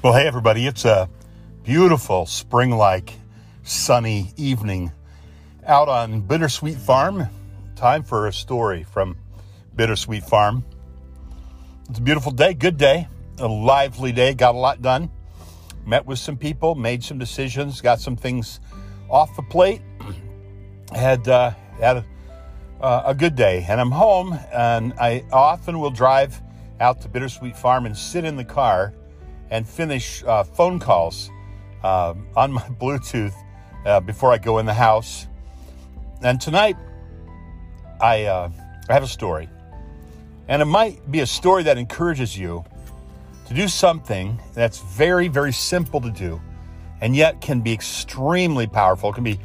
Well, hey, everybody, it's a beautiful spring like sunny evening out on Bittersweet Farm. Time for a story from Bittersweet Farm. It's a beautiful day, good day, a lively day, got a lot done. Met with some people, made some decisions, got some things off the plate. Had, uh, had a, uh, a good day, and I'm home, and I often will drive out to Bittersweet Farm and sit in the car and finish uh, phone calls uh, on my Bluetooth uh, before I go in the house. And tonight, I, uh, I have a story. And it might be a story that encourages you to do something that's very, very simple to do, and yet can be extremely powerful, can be,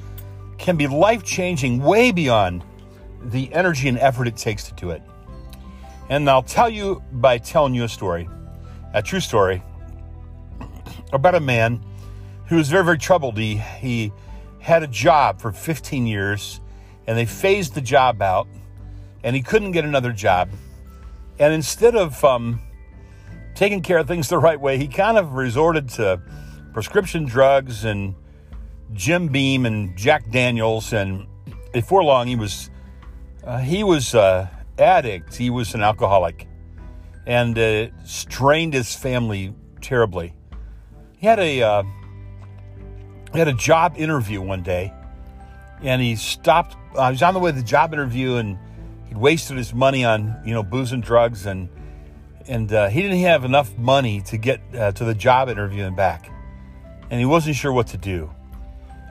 can be life changing, way beyond the energy and effort it takes to do it. And I'll tell you by telling you a story, a true story about a man who was very, very troubled. He, he had a job for 15 years and they phased the job out and he couldn't get another job. And instead of um, taking care of things the right way, he kind of resorted to prescription drugs and Jim Beam and Jack Daniels. And before long, he was uh, he was uh, addict. He was an alcoholic, and uh, strained his family terribly. He had a uh, he had a job interview one day, and he stopped. Uh, he was on the way to the job interview, and he'd wasted his money on you know booze and drugs, and and uh, he didn't have enough money to get uh, to the job interview and back, and he wasn't sure what to do.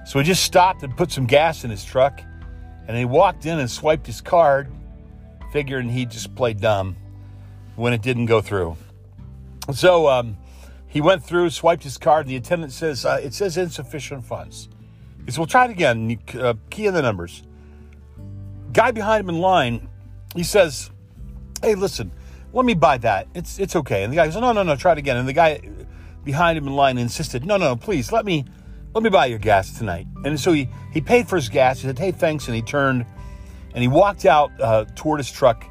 So he just stopped and put some gas in his truck, and he walked in and swiped his card, figuring he'd just play dumb when it didn't go through. So um, he went through, swiped his card. The attendant says, uh, it says insufficient funds. He said, well, try it again. Uh, key in the numbers. Guy behind him in line, he says, hey, listen, let me buy that. It's, it's okay. And the guy goes, no, no, no, try it again. And the guy behind him in line insisted, no, no, please, let me, let me buy your gas tonight. And so he, he paid for his gas. He said, hey, thanks. And he turned and he walked out uh, toward his truck.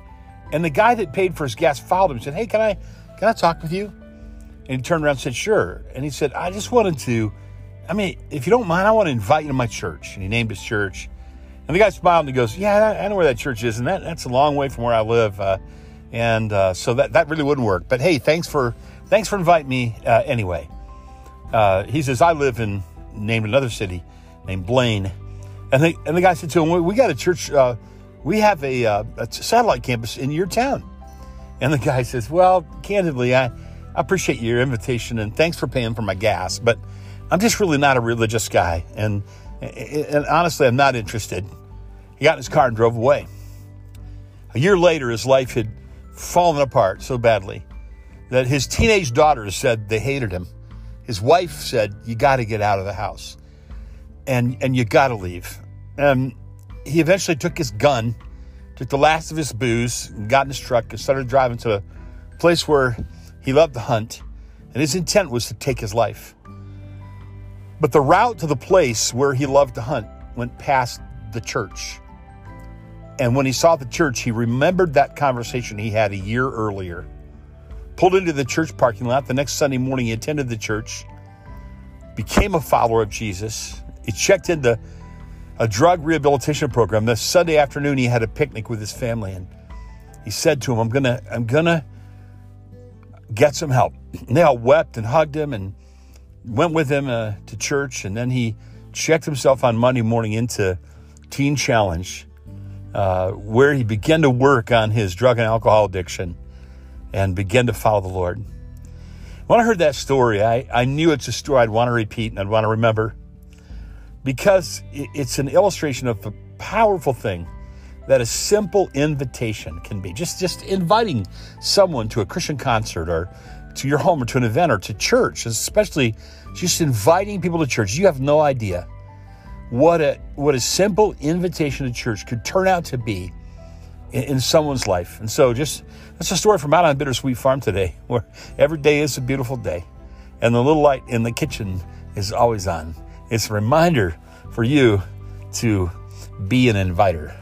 And the guy that paid for his gas followed him and said, hey, can I, can I talk with you? And he turned around and said, Sure. And he said, I just wanted to, I mean, if you don't mind, I want to invite you to my church. And he named his church. And the guy smiled and he goes, Yeah, I know where that church is. And that, that's a long way from where I live. Uh, and uh, so that, that really wouldn't work. But hey, thanks for thanks for inviting me uh, anyway. Uh, he says, I live in, named another city named Blaine. And the, and the guy said to him, We got a church, uh, we have a, uh, a satellite campus in your town. And the guy says, Well, candidly, I, I appreciate your invitation and thanks for paying for my gas, but I'm just really not a religious guy. And, and honestly, I'm not interested. He got in his car and drove away. A year later, his life had fallen apart so badly that his teenage daughters said they hated him. His wife said, You got to get out of the house and, and you got to leave. And he eventually took his gun, took the last of his booze, got in his truck, and started driving to a place where he loved to hunt, and his intent was to take his life. But the route to the place where he loved to hunt went past the church. And when he saw the church, he remembered that conversation he had a year earlier. Pulled into the church parking lot. The next Sunday morning, he attended the church, became a follower of Jesus. He checked into a drug rehabilitation program. The Sunday afternoon, he had a picnic with his family, and he said to him, "I'm gonna, I'm gonna get some help. And they all wept and hugged him and went with him uh, to church. And then he checked himself on Monday morning into Teen Challenge, uh, where he began to work on his drug and alcohol addiction and began to follow the Lord. When I heard that story, I, I knew it's a story I'd want to repeat and I'd want to remember because it's an illustration of a powerful thing that a simple invitation can be. Just just inviting someone to a Christian concert or to your home or to an event or to church, especially just inviting people to church. You have no idea what a what a simple invitation to church could turn out to be in, in someone's life. And so just that's a story from out on Bittersweet Farm today, where every day is a beautiful day. And the little light in the kitchen is always on. It's a reminder for you to be an inviter.